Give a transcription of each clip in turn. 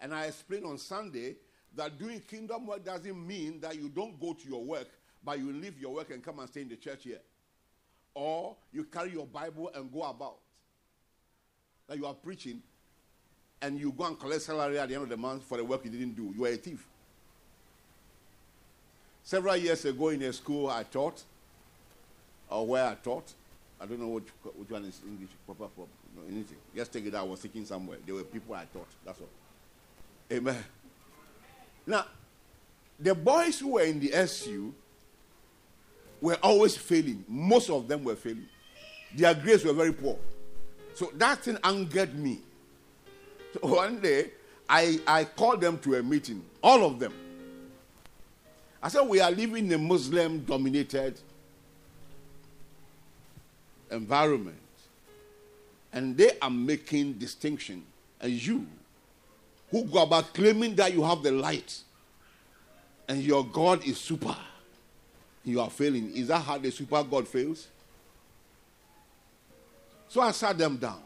And I explained on Sunday that doing kingdom work doesn't mean that you don't go to your work, but you leave your work and come and stay in the church here. Or you carry your Bible and go about. That you are preaching and you go and collect salary at the end of the month for the work you didn't do. You are a thief. Several years ago in a school I taught, or where I taught, I don't know which, which one is English, proper, proper no, anything. Just take it. I was thinking somewhere. There were people I taught. That's all. Amen. Now, the boys who were in the SU were always failing. Most of them were failing. Their grades were very poor. So that thing angered me. So one day, I, I called them to a meeting, all of them. I said, We are living in a Muslim dominated environment. And they are making distinction. And you, who go about claiming that you have the light and your God is super, you are failing. Is that how the super God fails? So I sat them down.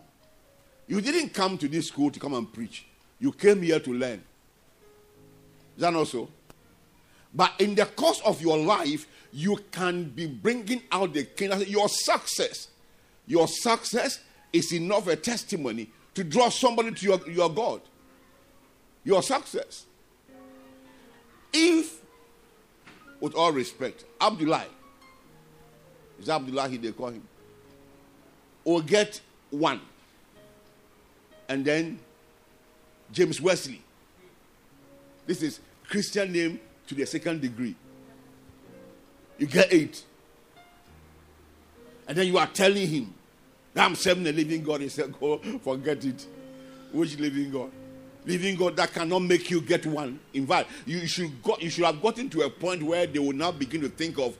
You didn't come to this school to come and preach. You came here to learn. Is that not so? But in the course of your life, you can be bringing out the kingdom. Your success, your success is enough a testimony to draw somebody to your, your God. Your success. If, with all respect, Abdullah, is Abdullah he they call him, will get one, and then James Wesley. This is Christian name to the second degree. You get eight. And then you are telling him, I'm serving the living God. He said, Go, forget it. Which living God? Living God that cannot make you get one. In fact, you should, go, you should have gotten to a point where they will now begin to think of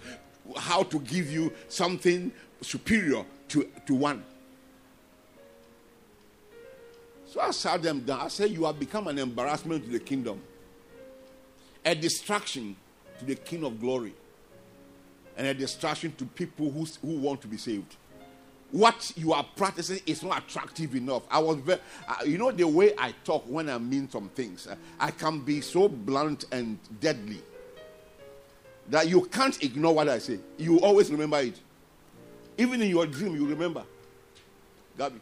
how to give you something superior to, to one. So I sat them down. I said, You have become an embarrassment to the kingdom, a distraction to the King of glory, and a distraction to people who, who want to be saved what you are practicing is not attractive enough. I was very, uh, you know, the way I talk when I mean some things, uh, I can be so blunt and deadly that you can't ignore what I say. You always remember it. Even in your dream, you remember. Gabby.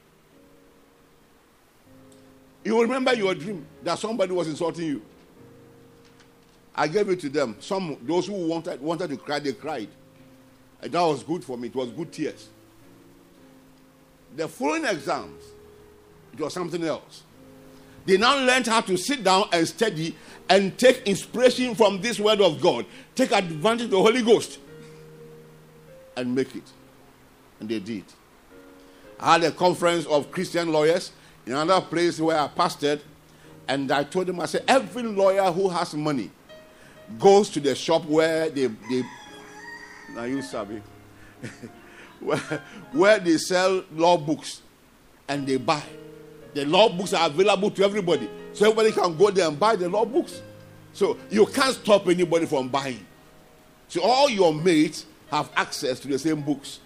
You remember your dream that somebody was insulting you. I gave it to them. Some those who wanted wanted to cry, they cried. And that was good for me. It was good tears. The following exams, it was something else. They now learned how to sit down and study and take inspiration from this word of God, take advantage of the Holy Ghost, and make it. And they did. I had a conference of Christian lawyers in another place where I pastored, and I told them, I said, every lawyer who has money goes to the shop where they, they now you sabi. where, where they sell law books and they buy. The law books are available to everybody. So everybody can go there and buy the law books. So you can't stop anybody from buying. So all your mates have access to the same books.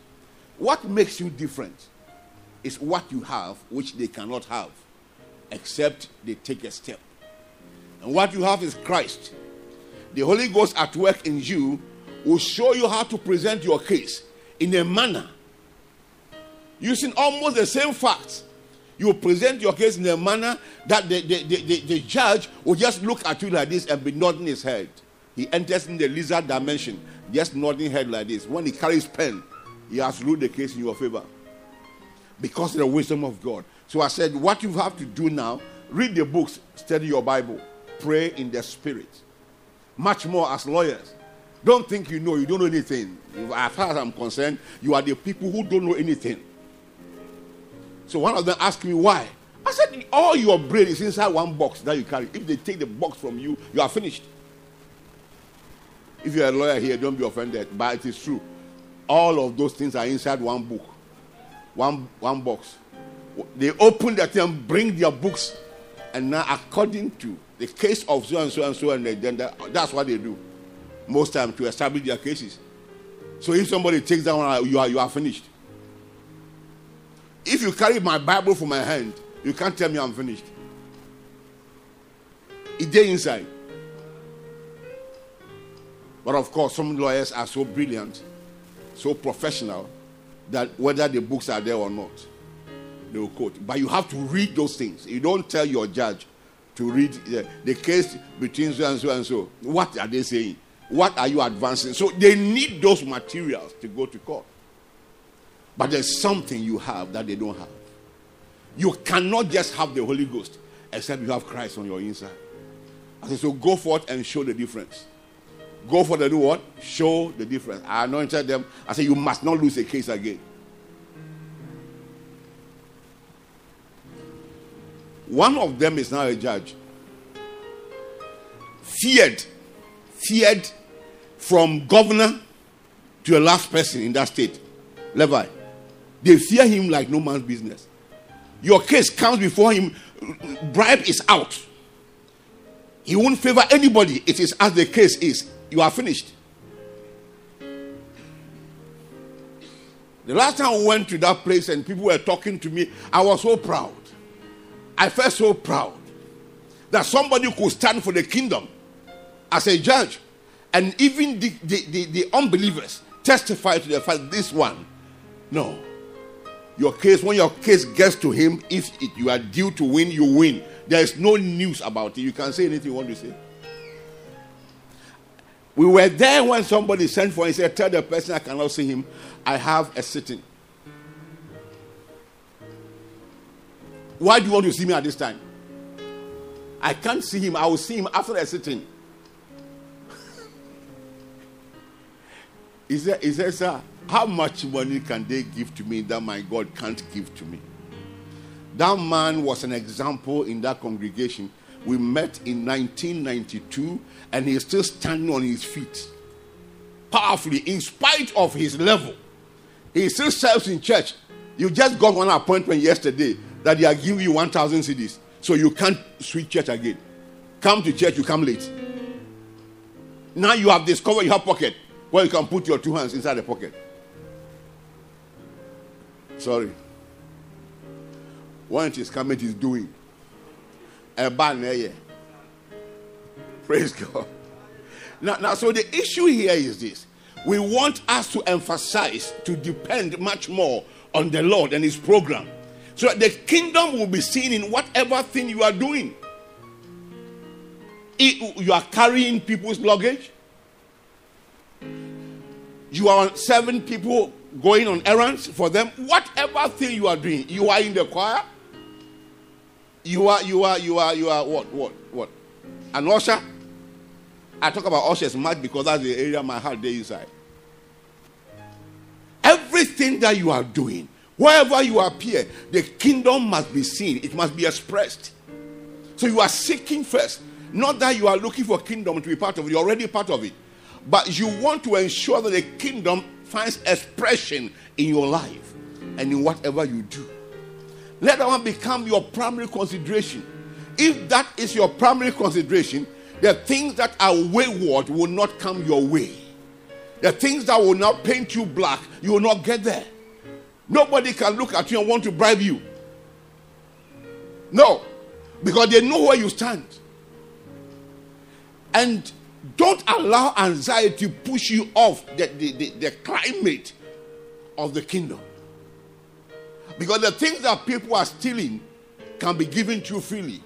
What makes you different is what you have, which they cannot have, except they take a step. And what you have is Christ. The Holy Ghost at work in you will show you how to present your case in a manner using almost the same facts. You present your case in a manner that the, the, the, the, judge will just look at you like this and be nodding his head. He enters in the lizard dimension, just nodding head like this. When he carries pen, he has ruled the case in your favor because of the wisdom of God. So I said, what you have to do now, read the books, study your Bible, pray in the spirit. Much more as lawyers. Don't think you know, you don't know anything. As far as I'm concerned, you are the people who don't know anything. So one of them asked me why. I said, all your brain is inside one box that you carry. If they take the box from you, you are finished. If you're a lawyer here, don't be offended, but it is true. All of those things are inside one book, one, one box. They open that thing, bring their books, and now according to the case of so and so and so, and then that's what they do most times to establish their cases. So if somebody takes that one, you are, you are finished. If you carry my Bible from my hand, you can't tell me I'm finished. It's there inside. But of course, some lawyers are so brilliant, so professional, that whether the books are there or not, they will quote. But you have to read those things. You don't tell your judge to read the, the case between so and so and so. What are they saying? What are you advancing? So they need those materials to go to court. But there's something you have that they don't have. You cannot just have the Holy Ghost except you have Christ on your inside. I said, so go forth and show the difference. Go for the do what? Show the difference. I anointed them. I said, you must not lose a case again. One of them is now a judge. Feared, feared from governor to the last person in that state, Levi. They fear him like no man's business. Your case comes before him, bribe is out. He won't favor anybody. It is as the case is. You are finished. The last time I went to that place and people were talking to me, I was so proud. I felt so proud that somebody could stand for the kingdom as a judge. And even the, the, the, the unbelievers testify to the fact this one. No. Your case, when your case gets to him, if it, you are due to win, you win. There is no news about it. You can say anything you want to say. We were there when somebody sent for. He said, Tell the person I cannot see him, I have a sitting. Why do you want to see me at this time? I can't see him. I will see him after the sitting. He said, he said, Sir, how much money can they give to me that my God can't give to me? That man was an example in that congregation. We met in 1992 and he is still standing on his feet powerfully in spite of his level. He still serves in church. You just got one appointment yesterday that they are giving you 1,000 cedis. So you can't switch church again. Come to church, you come late. Now you have discovered you have pocket where you can put your two hands inside the pocket. Sorry. When it is coming, it is doing. A ban eh, Praise God. Now, now, so the issue here is this. We want us to emphasize, to depend much more on the Lord and His program. So that the kingdom will be seen in whatever thing you are doing. You are carrying people's luggage. You are serving people going on errands for them. Whatever thing you are doing, you are in the choir. You are, you are, you are, you are what, what, what? An usher. I talk about ushers much because that's the area my heart there inside. Everything that you are doing, wherever you appear, the kingdom must be seen. It must be expressed. So you are seeking first. Not that you are looking for kingdom to be part of it. You're already part of it. But you want to ensure that the kingdom finds expression in your life and in whatever you do. Let that one become your primary consideration. If that is your primary consideration, the things that are wayward will not come your way. The things that will not paint you black, you will not get there. Nobody can look at you and want to bribe you. No, because they know where you stand. And don't allow anxiety to push you off the, the, the, the climate of the kingdom. Because the things that people are stealing can be given to you freely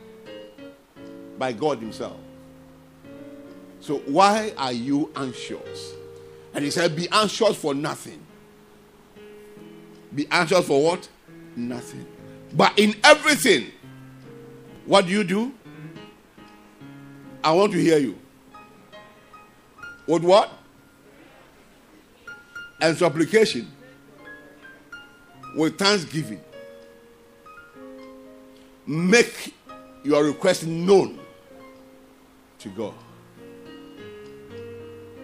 by God Himself. So, why are you anxious? And He said, Be anxious for nothing. Be anxious for what? Nothing. But in everything, what do you do? I want to hear you. With what? And supplication. With thanksgiving. Make your request known to God.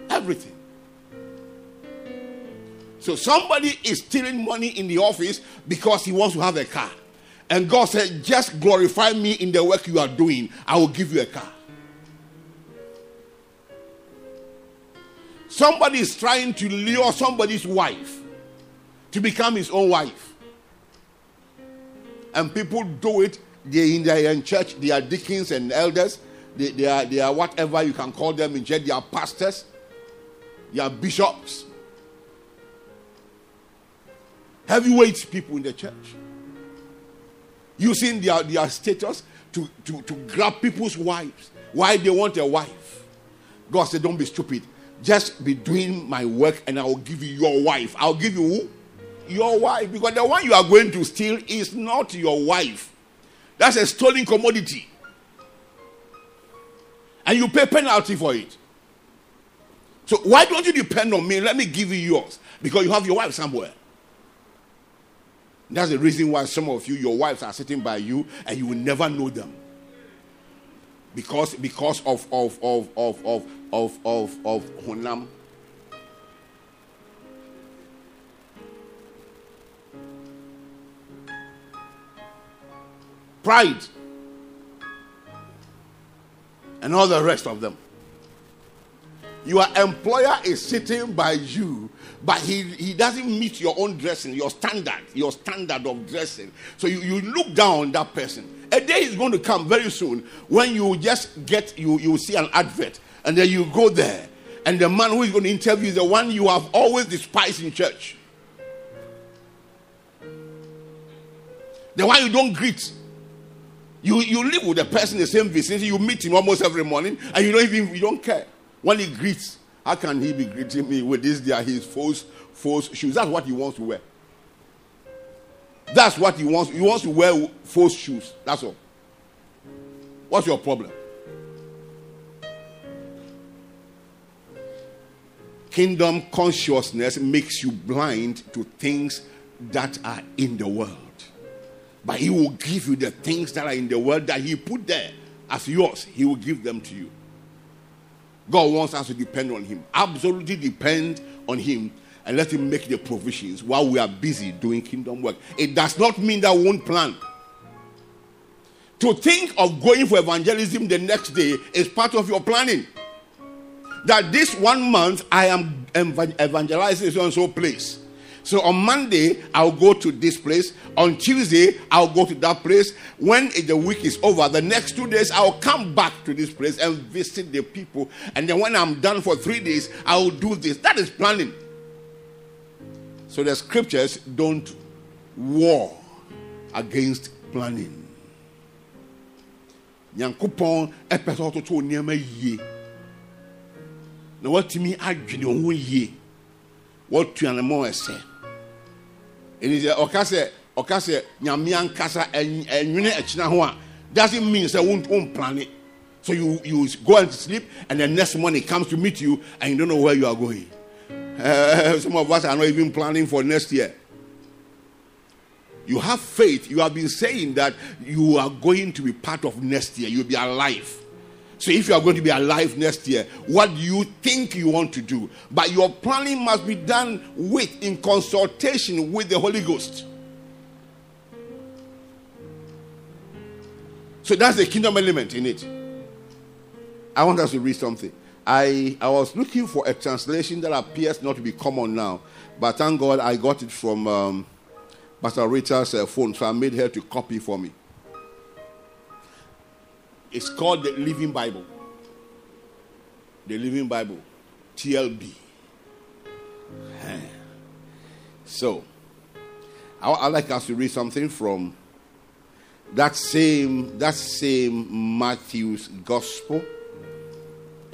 Everything. So somebody is stealing money in the office because he wants to have a car. And God said, Just glorify me in the work you are doing. I will give you a car. Somebody is trying to lure somebody's wife to become his own wife. And people do it. They're in their in church, they are deacons and elders. they, they, are, they are whatever you can call them in church. They are pastors, they are bishops, heavyweight people in the church. Using their, their status to, to, to grab people's wives. Why they want a wife. God said, Don't be stupid. Just be doing my work and I will give you your wife. I'll give you? Your wife. Because the one you are going to steal is not your wife. That's a stolen commodity. And you pay penalty for it. So why don't you depend on me? Let me give you yours. Because you have your wife somewhere. That's the reason why some of you, your wives are sitting by you and you will never know them. Because because of of of of of of of, of Honam. Pride. And all the rest of them. Your employer is sitting by you, but he, he doesn't meet your own dressing, your standard, your standard of dressing. So you, you look down on that person. A day is going to come very soon when you just get, you, you see an advert, and then you go there, and the man who is going to interview is the one you have always despised in church. The one you don't greet. You, you live with the person the same vicinity, you meet him almost every morning, and you don't even you don't care. When he greets, how can he be greeting me with this there his false false shoes? That's what he wants to wear. That's what he wants. He wants to wear false shoes. That's all. What's your problem? Kingdom consciousness makes you blind to things that are in the world. But he will give you the things that are in the world that he put there as yours. He will give them to you. God wants us to depend on Him. Absolutely depend on Him and let Him make the provisions while we are busy doing kingdom work. It does not mean that we won't plan. To think of going for evangelism the next day is part of your planning. That this one month I am evangelizing so and so place. So on Monday, I'll go to this place. On Tuesday, I'll go to that place. When the week is over, the next two days, I'll come back to this place and visit the people. And then when I'm done for three days, I'll do this. That is planning. So the scriptures don't war against planning. nyankopɔn ɛpɛ sɛ ɔtoto nneɛma yie. Na watumi adwene ho yie. Watua ne ma ɛsɛ. Ɛni sɛ ɔka sɛ ɔka sɛ nyame ankasa ɛnwene ɛkyina ho a doesn't mean sɛ won't won't plan it so you you go and sleep and the next morning comes to meet you and you don't know where you are going uh, some of us are not even planning for next year you have faith you have been saying that you are going to be part of next year you'll be alive so if you are going to be alive next year, what do you think you want to do? But your planning must be done with in consultation with the Holy Ghost. So that's the kingdom element in it. I want us to read something. I, I was looking for a translation that appears not to be common now, but thank God I got it from um, Pastor Rita's uh, phone, so I made her to copy for me. It's called the Living Bible. The Living Bible, TLB. So, I, I like us to read something from that same that same Matthew's Gospel,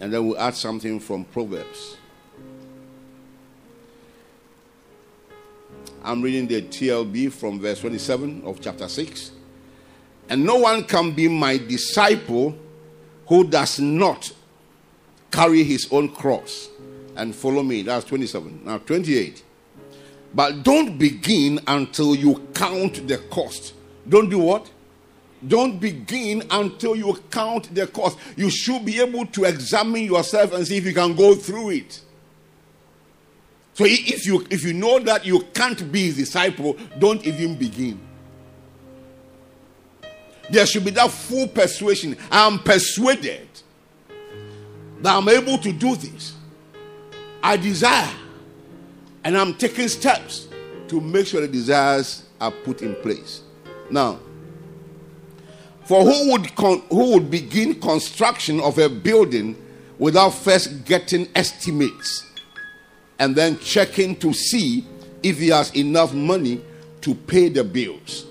and then we'll add something from Proverbs. I'm reading the TLB from verse 27 of chapter 6. And no one can be my disciple who does not carry his own cross and follow me. That's 27. Now, 28. But don't begin until you count the cost. Don't do what? Don't begin until you count the cost. You should be able to examine yourself and see if you can go through it. So if you if you know that you can't be a disciple, don't even begin. There should be that full persuasion. I am persuaded that I'm able to do this. I desire, and I'm taking steps to make sure the desires are put in place. Now, For who would, con- who would begin construction of a building without first getting estimates and then checking to see if he has enough money to pay the bills?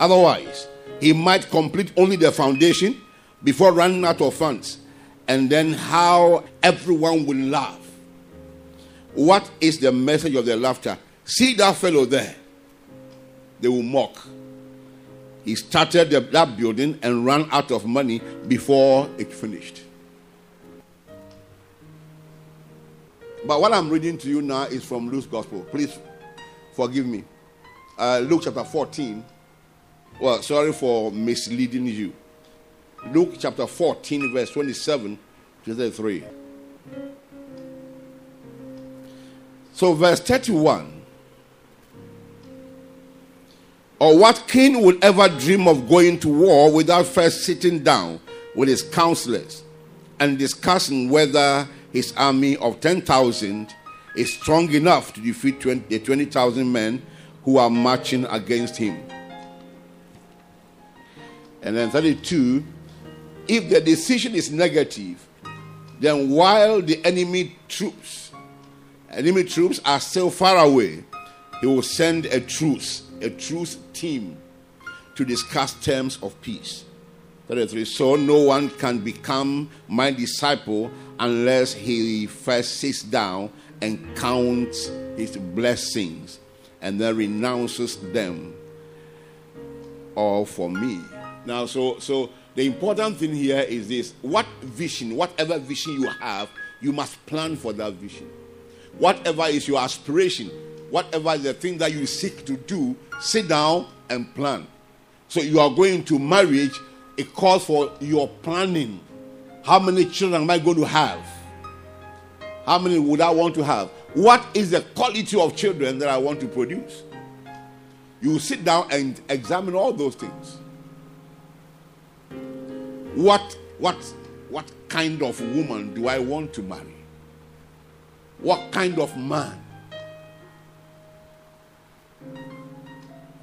Otherwise, he might complete only the foundation before running out of funds, and then how everyone will laugh. What is the message of their laughter? See that fellow there. They will mock. He started the, that building and ran out of money before it finished. But what I'm reading to you now is from Luke's Gospel. Please forgive me. Uh, Luke chapter 14. Well, sorry for misleading you. Luke chapter 14, verse 27 to 33. So, verse 31. Or what king would ever dream of going to war without first sitting down with his counselors and discussing whether his army of 10,000 is strong enough to defeat 20, the 20,000 men who are marching against him? And then 32 if the decision is negative, then while the enemy troops, enemy troops are still far away, he will send a truce, a truce team to discuss terms of peace. 33. So no one can become my disciple unless he first sits down and counts his blessings and then renounces them all for me. Now, so so the important thing here is this what vision, whatever vision you have, you must plan for that vision. Whatever is your aspiration, whatever the thing that you seek to do, sit down and plan. So you are going to marriage, it calls for your planning. How many children am I going to have? How many would I want to have? What is the quality of children that I want to produce? You sit down and examine all those things. What what what kind of woman do I want to marry? What kind of man?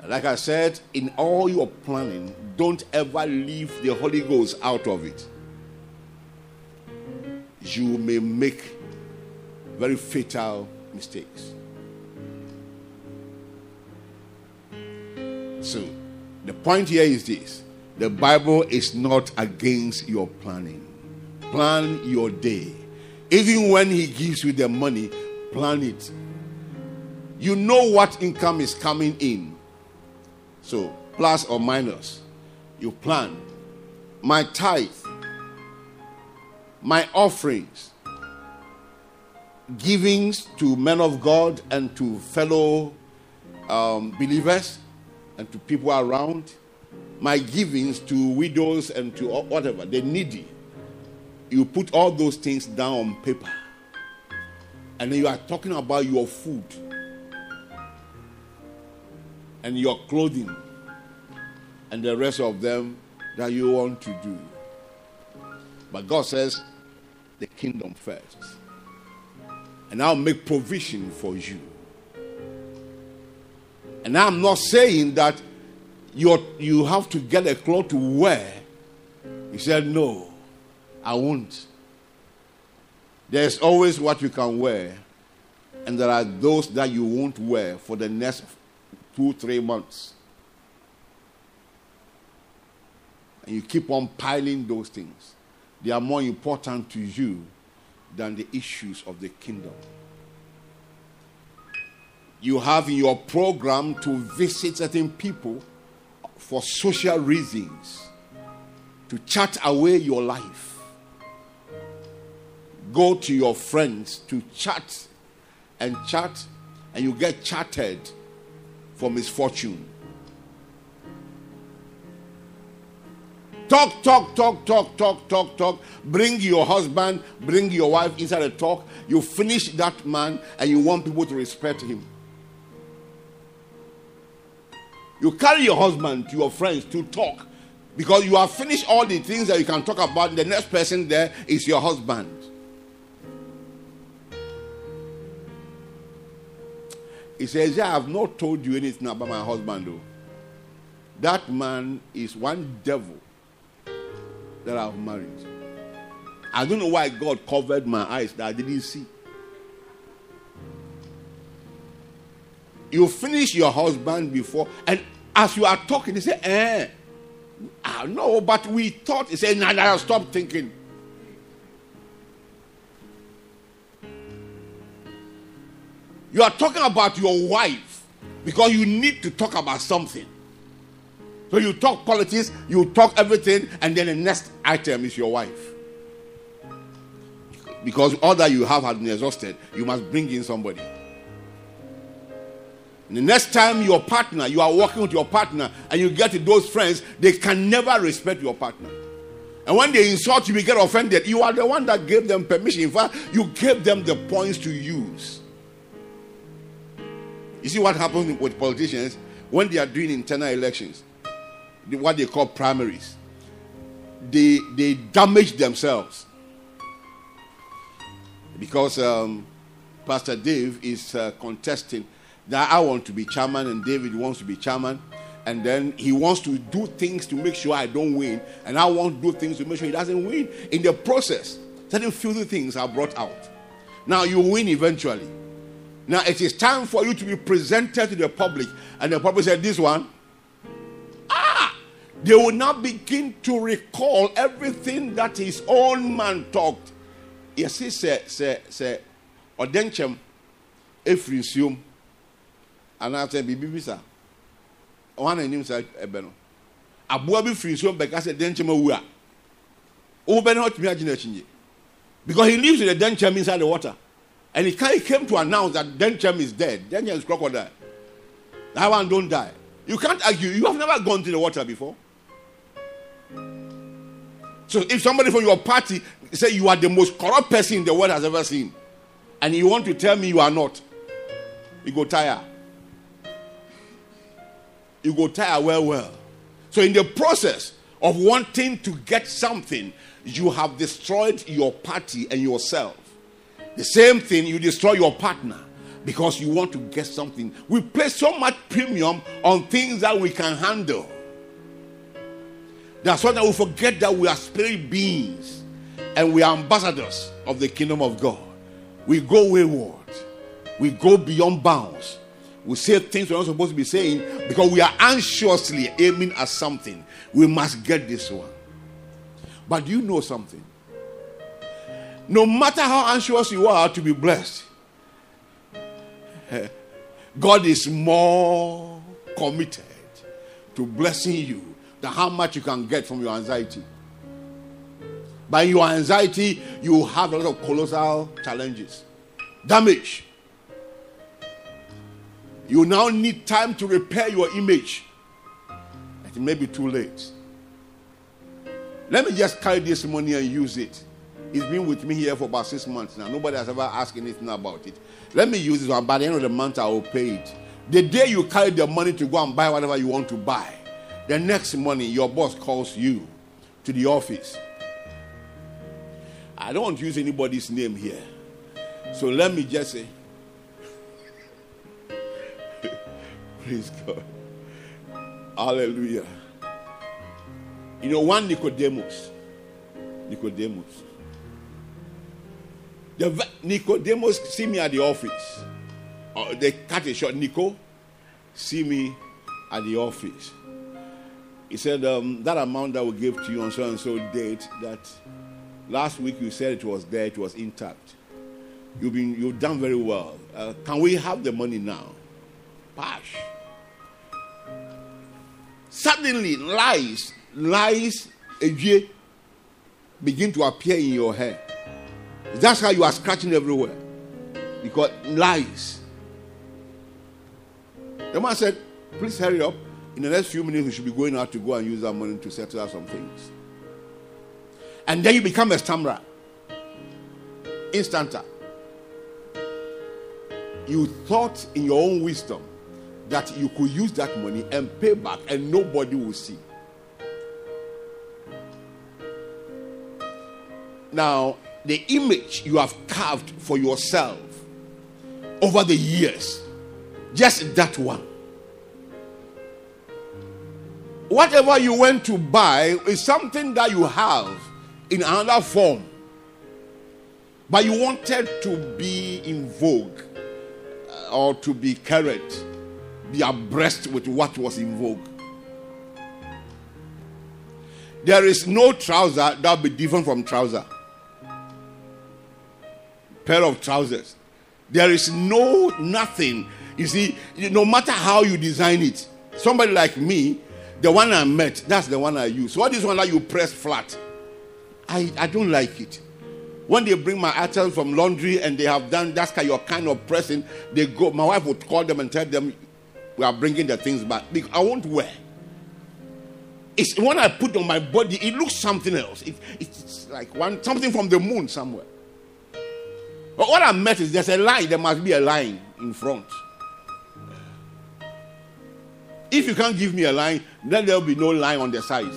Like I said, in all your planning, don't ever leave the Holy Ghost out of it. You may make very fatal mistakes. So, the point here is this the Bible is not against your planning. Plan your day. Even when He gives you the money, plan it. You know what income is coming in. So, plus or minus, you plan. My tithe, my offerings, givings to men of God and to fellow um, believers and to people around my givings to widows and to whatever, the needy. You put all those things down on paper. And then you are talking about your food and your clothing and the rest of them that you want to do. But God says, the kingdom first. And I'll make provision for you. And I'm not saying that you you have to get a cloth to wear. He said, No, I won't. There's always what you can wear, and there are those that you won't wear for the next two, three months. And you keep on piling those things. They are more important to you than the issues of the kingdom. You have in your program to visit certain people for social reasons to chat away your life. Go to your friends to chat and chat, and you get chatted for misfortune. Talk, talk, talk, talk, talk, talk, talk. Bring your husband, bring your wife inside a talk. You finish that man, and you want people to respect him. You carry your husband to your friends to talk because you have finished all the things that you can talk about. The next person there is your husband. He says, Yeah, I have not told you anything about my husband, though. That man is one devil that I've married. I don't know why God covered my eyes that I didn't see. You finish your husband before, and as you are talking, they say, eh. I know, but we thought, he said, nah, nah, stop thinking. You are talking about your wife because you need to talk about something. So you talk politics, you talk everything, and then the next item is your wife. Because all that you have has been exhausted, you must bring in somebody. And the next time your partner, you are working with your partner, and you get to those friends, they can never respect your partner. And when they insult you, you get offended. You are the one that gave them permission. In fact, you gave them the points to use. You see what happens with politicians when they are doing internal elections, what they call primaries. They they damage themselves because um, Pastor Dave is uh, contesting that I want to be chairman and David wants to be chairman. And then he wants to do things to make sure I don't win, and I want to do things to make sure he doesn't win. In the process, certain filthy things are brought out. Now you win eventually. Now it is time for you to be presented to the public. And the public said, This one, ah, they will now begin to recall everything that his own man talked. Yes, he said, say, say, Odenchem, Efrisium, and I said, Bibi Bisa. One name said, Ebeno. Aboa bi firi nsuo bɛka sɛ dɛnkyɛm awu a wobɛne ɔtumi agyina akyi because he lives in the dɛnkyɛm inside the water and he came to announce that Denchem is dead. Denchem is crocodile. That one don't die. You can't argue. You have never gone to the water before. So if somebody from your party say you are the most corrupt person the world has ever seen, and you want to tell me you are not, you go tire. You go tire well, well. So in the process of wanting to get something, you have destroyed your party and yourself. The same thing, you destroy your partner because you want to get something. We place so much premium on things that we can handle. That's why we forget that we are spirit beings and we are ambassadors of the kingdom of God. We go wayward, we go beyond bounds. We say things we're not supposed to be saying because we are anxiously aiming at something. We must get this one. But you know something? No matter how anxious you are to be blessed, God is more committed to blessing you than how much you can get from your anxiety. By your anxiety, you have a lot of colossal challenges, damage. You now need time to repair your image. It may be too late. Let me just carry this money and use it. He's been with me here for about six months now. Nobody has ever asked anything about it. Let me use this one. By the end of the month, I will pay it. The day you carry the money to go and buy whatever you want to buy, the next morning, your boss calls you to the office. I don't use anybody's name here. So let me just say, Praise God. Hallelujah. You know, one Nicodemus. Nicodemus. The Nicodemus see me at the office. Uh, they cut it short. Nico, see me at the office. He said, um, that amount that we gave to you on so and so date, that last week you said it was there, it was intact. You've been you've done very well. Uh, can we have the money now? Pash. Suddenly, lies, lies, begin to appear in your head. That's how you are scratching everywhere. Because lies. The man said, Please hurry up. In the next few minutes, we should be going out to go and use that money to settle out some things. And then you become a stammerer. Instanter. You thought in your own wisdom that you could use that money and pay back and nobody will see. Now, the image you have carved for yourself over the years. Just that one. whatever you went to buy is something that you have in another form. But you wanted to be in vogue uh, or to be current, be abreast with what was in vogue. There is no trouser that will be different from trouser. Pair of trousers. There is no nothing. You see, no matter how you design it, somebody like me, the one I met, that's the one I use. What is one that you press flat? I, I don't like it. When they bring my items from laundry and they have done that's kind of kind of pressing, they go. My wife would call them and tell them, "We are bringing the things back." Because I won't wear. It's when I put on my body, it looks something else. It, it's like one something from the moon somewhere. But what I met is there's a line. There must be a line in front. If you can't give me a line, then there'll be no line on the sides.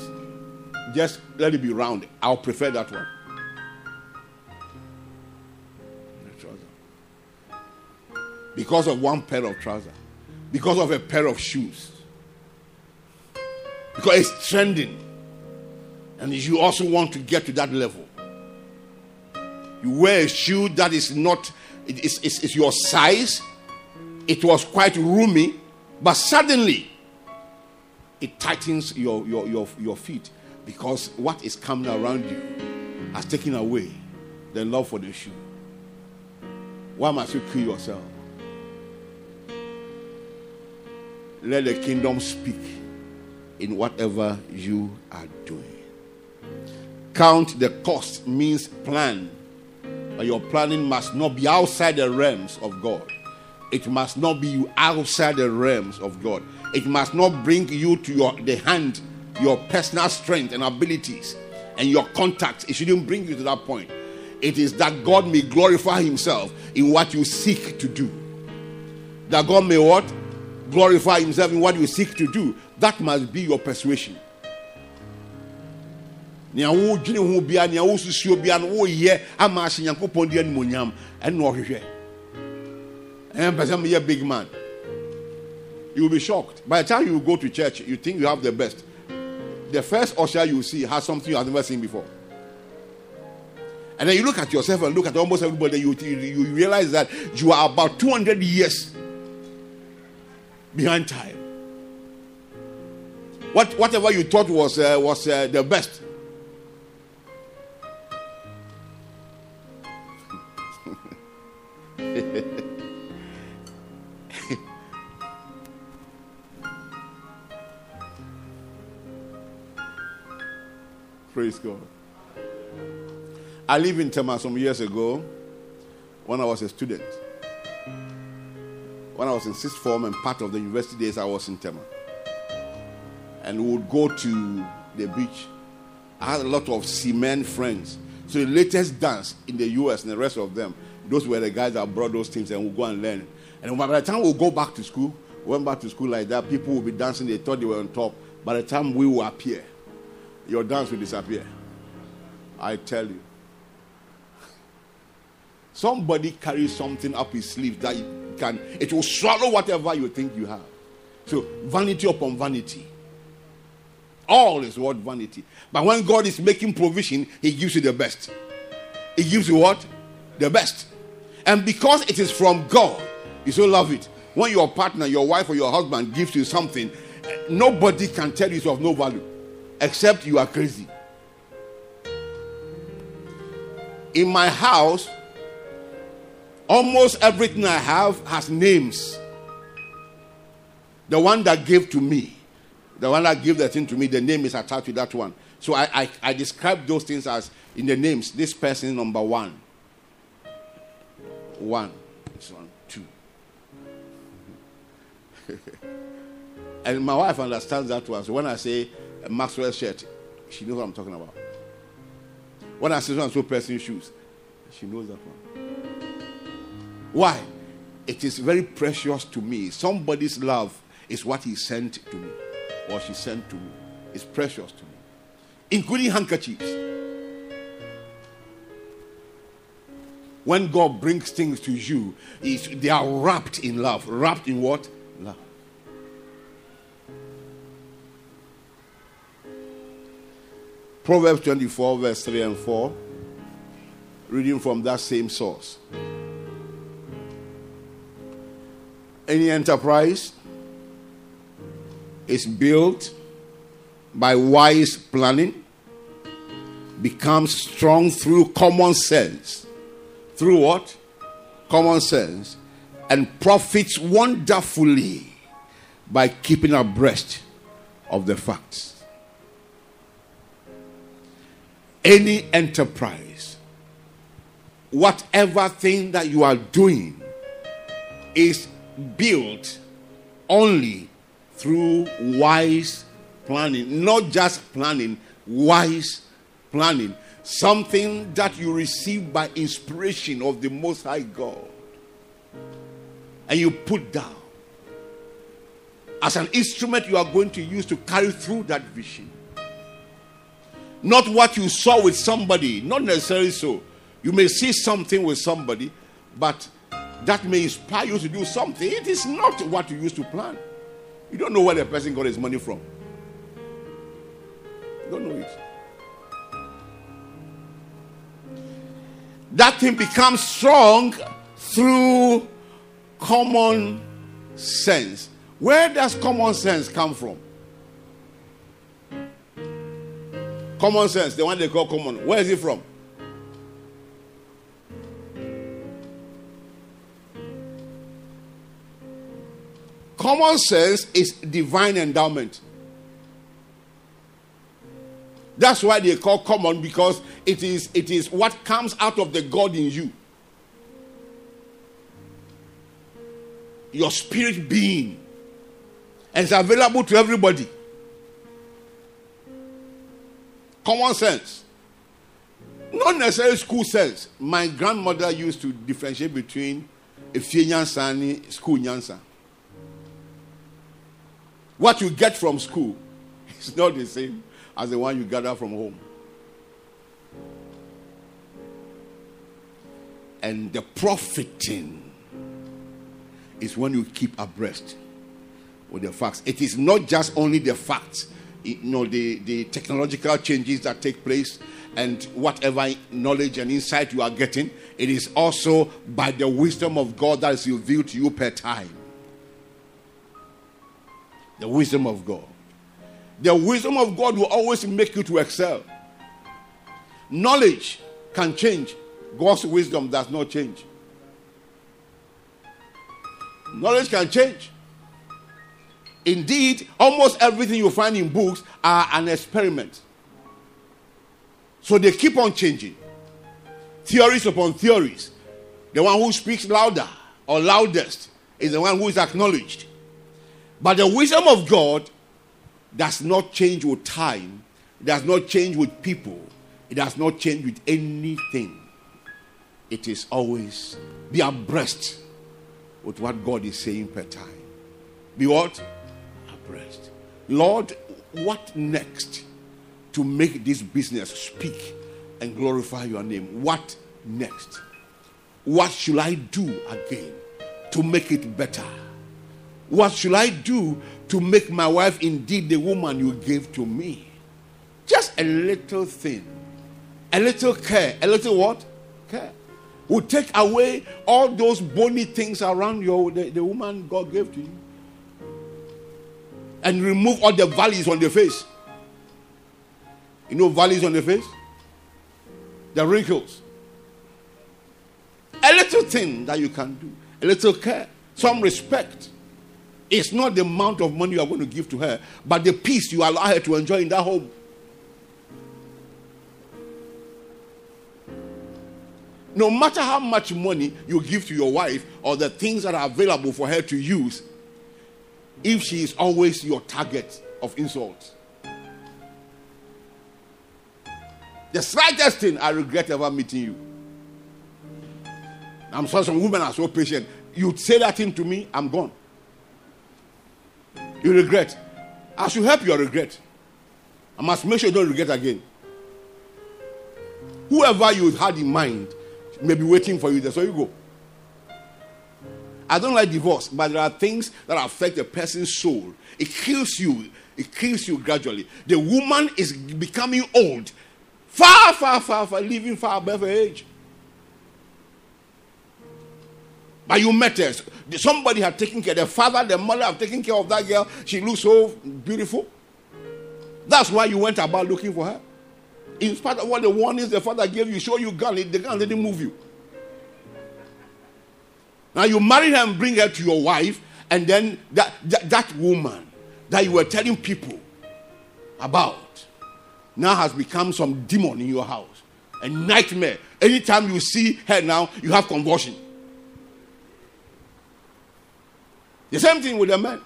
Just let it be round. I'll prefer that one. Because of one pair of trousers. Because of a pair of shoes. Because it's trending. And you also want to get to that level. You wear a shoe that is not, it is, it's, it's your size. It was quite roomy, but suddenly it tightens your, your, your, your feet because what is coming around you has taken away the love for the shoe. Why must you kill yourself? Let the kingdom speak in whatever you are doing. Count the cost means plan. But your planning must not be outside the realms of God. It must not be outside the realms of God. It must not bring you to your the hand, your personal strength and abilities and your contacts. It shouldn't bring you to that point. It is that God may glorify Himself in what you seek to do. That God may what? Glorify Himself in what you seek to do. That must be your persuasion. Nea wodwene ho bia nea wosusuo bia no woyɛ ama ahye nyankopɔn de animonyam ɛne ɔhwehwɛ ɛmpɛ sɛ meyɛ big man you will be shocked. By the time you go to church, you think you have the best. The first usher you see has something you have never seen before. And then you look at yourself and look at almost everybody, you, you, you realize that you are about 200 years behind time. What, whatever you thought was, uh, was uh, the best. Praise God. I lived in Tema some years ago when I was a student. When I was in sixth form and part of the university days, I was in Tema. And we would go to the beach. I had a lot of cement friends. So the latest dance in the US and the rest of them, those were the guys that brought those things and we'll go and learn. And by the time we'll go back to school, we went back to school like that, people will be dancing, they thought they were on top. By the time we will appear, your dance will disappear. I tell you. Somebody carries something up his sleeve that can it will swallow whatever you think you have. So vanity upon vanity. All is what vanity. But when God is making provision, He gives you the best. He gives you what? The best. And because it is from God, you so love it. When your partner, your wife, or your husband gives you something, nobody can tell you it's of no value except you are crazy. In my house, almost everything I have has names. The one that gave to me, the one that gave the thing to me, the name is attached to that one. So I, I, I describe those things as in the names. This person, number one. One. This one, two. and my wife understands that one. So when I say Maxwell shirt, she knows what I'm talking about. When I say so and so person shoes, she knows that one. Why? It is very precious to me. Somebody's love is what he sent to me, or she sent to me. It's precious to me, including handkerchiefs. When God brings things to you, they are wrapped in love. Wrapped in what? Love. Proverbs 24, verse 3 and 4, reading from that same source. Any enterprise is built by wise planning, becomes strong through common sense. Through what? Common sense. And profits wonderfully by keeping abreast of the facts. Any enterprise, whatever thing that you are doing, is built only through wise planning, not just planning, wise planning. Something that you receive by inspiration of the Most High God. And you put down as an instrument you are going to use to carry through that vision. Not what you saw with somebody, not necessarily so. You may see something with somebody, but that may inspire you to do something. It is not what you used to plan. You don't know where the person got his money from. You don't know it. That thing becomes strong through common sense. Where does common sense come from? Common sense, the one they call common. Where is it from? Common sense is divine endowment. That's why they call common because it is it is what comes out of the God in you. Your spirit being and it's available to everybody. Common sense. Not necessarily school sense. My grandmother used to differentiate between a nyansa and school nyansa. What you get from school is not the same as the one you gather from home. And the profiting is when you keep abreast with the facts. It is not just only the facts, you know, the, the technological changes that take place and whatever knowledge and insight you are getting, it is also by the wisdom of God that is revealed to you per time. The wisdom of God. The wisdom of God will always make you to excel. Knowledge can change, God's wisdom does not change. Knowledge can change. Indeed, almost everything you find in books are an experiment. So they keep on changing. Theories upon theories. The one who speaks louder or loudest is the one who is acknowledged. But the wisdom of God does not change with time, it does not change with people, it does not change with anything. It is always be abreast with what God is saying per time. Be what? Abreast. Lord, what next to make this business speak and glorify your name? What next? What should I do again to make it better? What should I do to make my wife indeed the woman you gave to me? Just a little thing. A little care. A little what? Care. Will take away all those bony things around your the, the woman God gave to you. And remove all the valleys on the face. You know valleys on the face? The wrinkles. A little thing that you can do. A little care. Some respect. It's not the amount of money you are going to give to her, but the peace you allow her to enjoy in that home. No matter how much money you give to your wife or the things that are available for her to use, if she is always your target of insult, the slightest thing I regret ever meeting you. I'm sorry, some women are so patient. You say that thing to me, I'm gone. You regret. I should help your regret. I must make sure you don't regret again. Whoever you had in mind may be waiting for you there. So you go. I don't like divorce, but there are things that affect a person's soul. It kills you. It kills you gradually. The woman is becoming old, far, far, far, far, living far above her age. But you met her. Somebody had taken care. The father, the mother have taken care of that girl. She looks so beautiful. That's why you went about looking for her. In spite of all the warnings the father gave you, show you gun, the gun didn't move you. Now you marry her and bring her to your wife, and then that, that, that woman that you were telling people about now has become some demon in your house. A nightmare. Anytime you see her now, you have convulsion. The same thing with the men.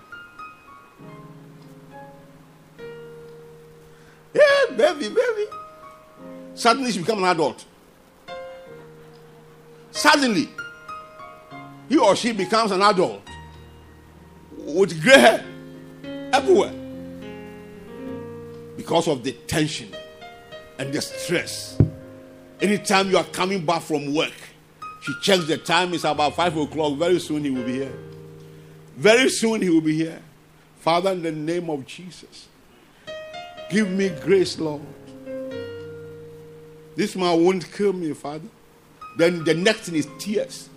Yeah, baby, baby. Suddenly she become an adult. Suddenly, he or she becomes an adult with gray hair everywhere because of the tension and the stress. Anytime you are coming back from work, she checks the time, it's about five o'clock. Very soon he will be here. Very soon he will be here. Father, in the name of Jesus, give me grace, Lord. This man won't kill me, Father. Then the next thing is tears.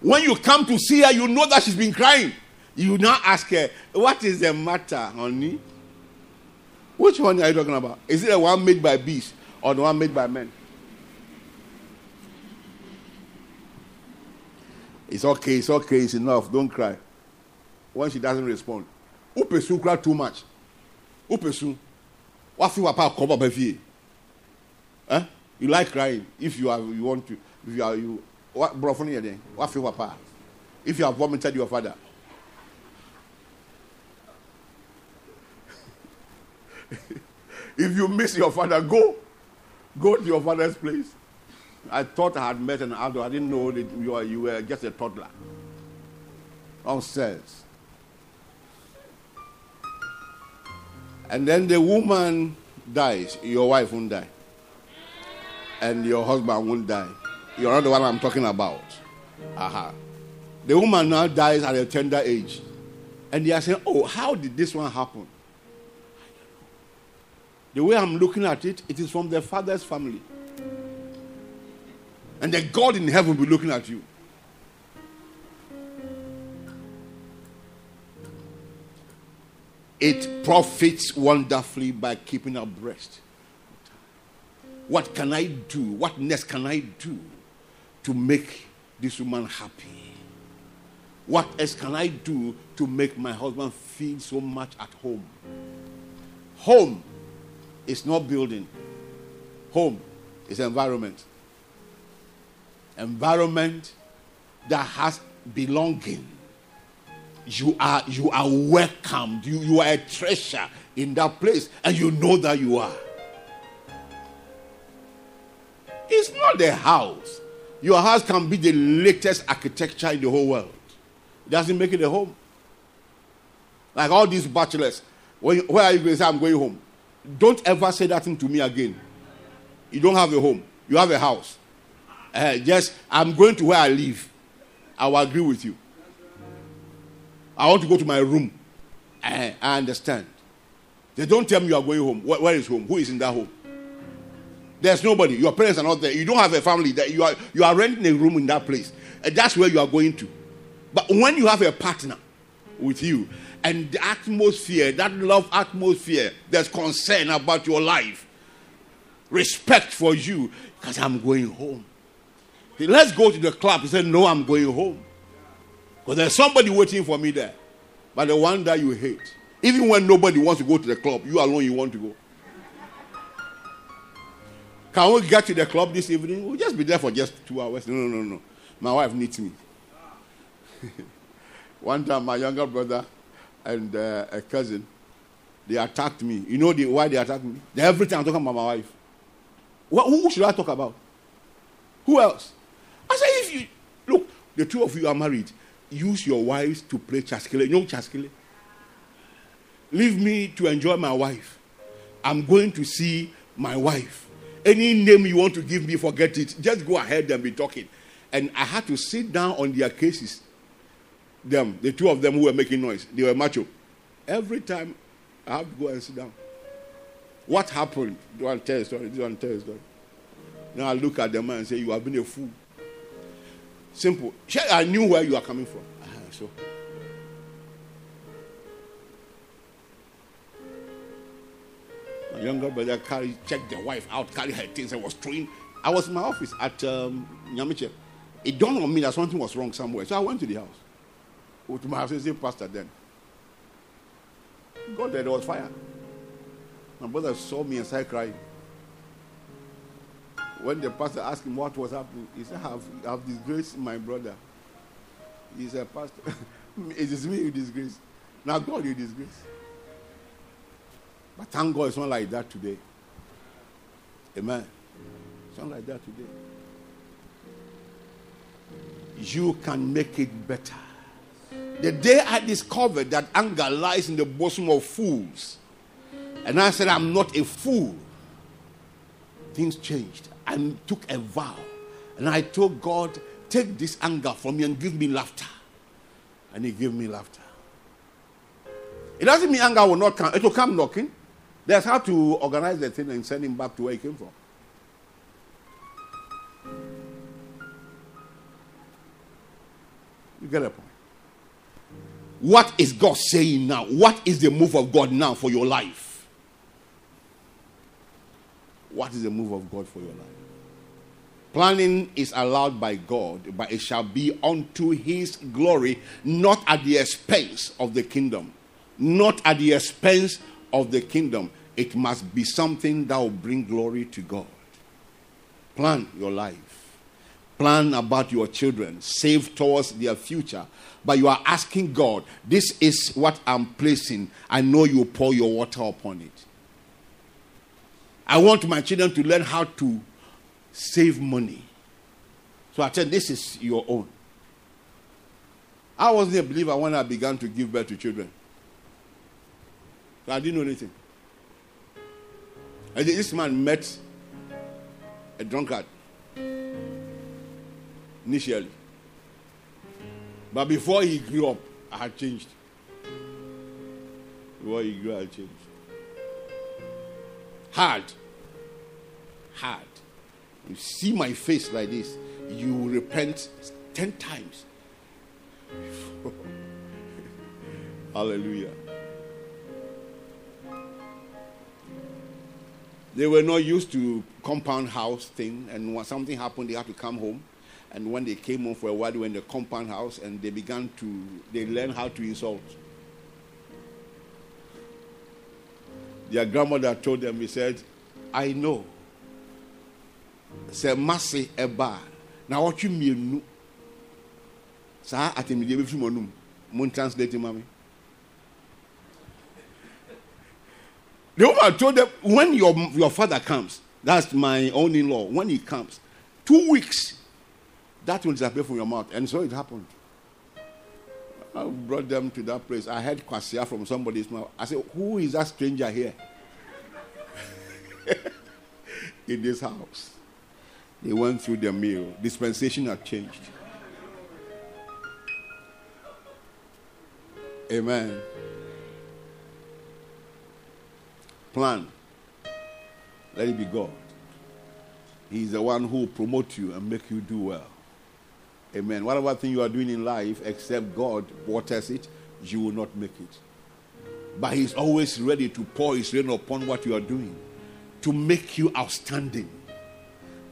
When you come to see her, you know that she's been crying. You now ask her, What is the matter, honey? Which one are you talking about? Is it the one made by beasts or the one made by men? It's okay, it's okay, it's enough. Don't cry. When she doesn't respond, who pursue cry too much? Who pursue? What feel about cover by you? Huh? You like crying if you are you want to if you are you what bro here then? What feel papa? If you have vomited your father. if you miss your father, go. Go to your father's place. I thought I had met an adult. I didn't know that you were, you were just a toddler. Downstairs. And then the woman dies. Your wife won't die. And your husband won't die. You're not the one I'm talking about. Aha. The woman now dies at a tender age. And they are saying, Oh, how did this one happen? The way I'm looking at it, it is from the father's family. And the God in heaven will be looking at you. It profits wonderfully by keeping abreast. What can I do? What next can I do to make this woman happy? What else can I do to make my husband feel so much at home? Home is not building, home is environment environment that has belonging. You are you are welcomed. You, you are a treasure in that place, and you know that you are. It's not the house. Your house can be the latest architecture in the whole world. It doesn't make it a home. Like all these bachelors, when, where are you going to say, I'm going home? Don't ever say that thing to me again. You don't have a home, you have a house. Uh, just, I'm going to where I live. I will agree with you. I want to go to my room. Uh, I understand. They don't tell me you are going home. where, where is home? Who is in that home? There's nobody. Your parents are not there. You don't have a family. That you are you are renting a room in that place. And that's where you are going to. But when you have a partner with you, and the atmosphere, that love atmosphere, there's concern about your life, respect for you, because I'm going home. Let's go to the club. He said, No, I'm going home. Because there's somebody waiting for me there. But the one that you hate. Even when nobody wants to go to the club, you alone, you want to go. Can we get to the club this evening? We'll just be there for just two hours. No, no, no, no. My wife needs me. One time, my younger brother and uh, a cousin, they attacked me. You know the, why they attacked me? Every time I'm talking about my wife. What, who should I talk about? Who else? I said, if you look, the two of you are married, use your wives to play chaskele. Know chaskele? Leave me to enjoy my wife. I'm going to see my wife. Any name you want to give me, forget it. Just go ahead and be talking. And I had to sit down on their cases. Them, the two of them who were making noise, they were macho. Every time I have to go and sit down. What happened? Do I tell a story? Do I tell a story? Now I look at the man and say, You have been a fool. Simple. I knew where you are coming from. So. My younger brother carried, checked the wife out, carried her things, and was throwing. I was in my office at um, Nyamiche. It dawned on me that something was wrong somewhere. So I went to the house. To my associate pastor then. There, there was fire. My brother saw me and started crying. When the pastor asked him what was happening, he said, I have, disgraced my brother. He said, Pastor, it is me who disgrace. Now God you disgrace. But thank God it's not like that today. Amen. It's not like that today. You can make it better. The day I discovered that anger lies in the bosom of fools, and I said, I'm not a fool, things changed. I took a vow, and I told God, Take this anger from me and give me laughter. And He gave me laughter. It doesn't mean anger will not come, it will come knocking. There's how to organize the thing and send him back to where he came from. You get a point. What is God saying now? What is the move of God now for your life? What is the move of God for your life? Planning is allowed by God, but it shall be unto his glory, not at the expense of the kingdom. Not at the expense of the kingdom. It must be something that will bring glory to God. Plan your life. Plan about your children. Save towards their future but you are asking God, this is what I'm placing. I know you pour your water upon it. I want my children to learn how to save money. So I said, this is your own. I wasn't a believer when I began to give birth to children. So I didn't know anything. And this man met a drunkard initially. But before he grew up, I had changed. Before he grew, I changed. Hard. Hard. You see my face like this, you repent ten times. Hallelujah. They were not used to compound house thing, and when something happened, they had to come home. And when they came home for a while, they were in the compound house and they began to, they learned how to insult. Their grandmother told them, he said, I know. Say, Masi Eba. Now, what you mean? Sir, at the media, Moon translate, mommy. The woman told them, when your, your father comes, that's my own in law, when he comes, two weeks that will disappear from your mouth. And so it happened. I brought them to that place. I heard kwasia from somebody's mouth. I said, Who is that stranger here? In this house. They went through their meal. Dispensation had changed. Amen. Plan. Let it be God. He's the one who will promote you and make you do well. Amen. Whatever thing you are doing in life, except God waters it, you will not make it. But He's always ready to pour His rain upon what you are doing to make you outstanding.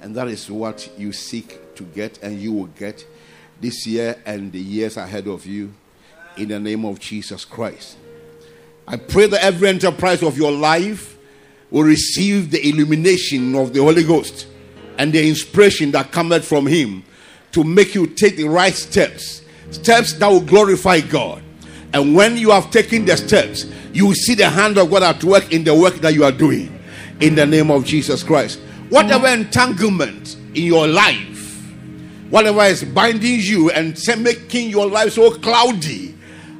And that is what you seek to get, and you will get this year and the years ahead of you in the name of Jesus Christ. I pray that every enterprise of your life will receive the illumination of the Holy Ghost and the inspiration that cometh from Him to make you take the right steps, steps that will glorify God. And when you have taken the steps, you will see the hand of God at work in the work that you are doing in the name of Jesus Christ. Whatever entanglement in your life, whatever is binding you and making your life so cloudy,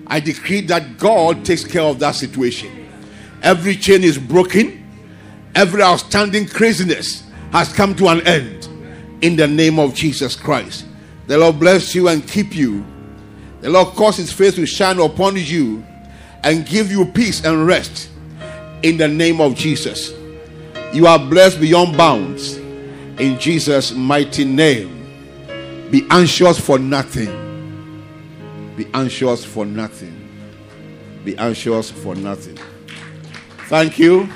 I decree that God takes care of that situation. Every chain is broken, every outstanding craziness has come to an end in the name of Jesus Christ. The Lord bless you and keep you. The Lord cause his face to shine upon you and give you peace and rest in the name of Jesus. You are blessed beyond bounds in Jesus' mighty name. Be anxious for nothing. Be anxious for nothing. Be anxious for nothing. Thank you.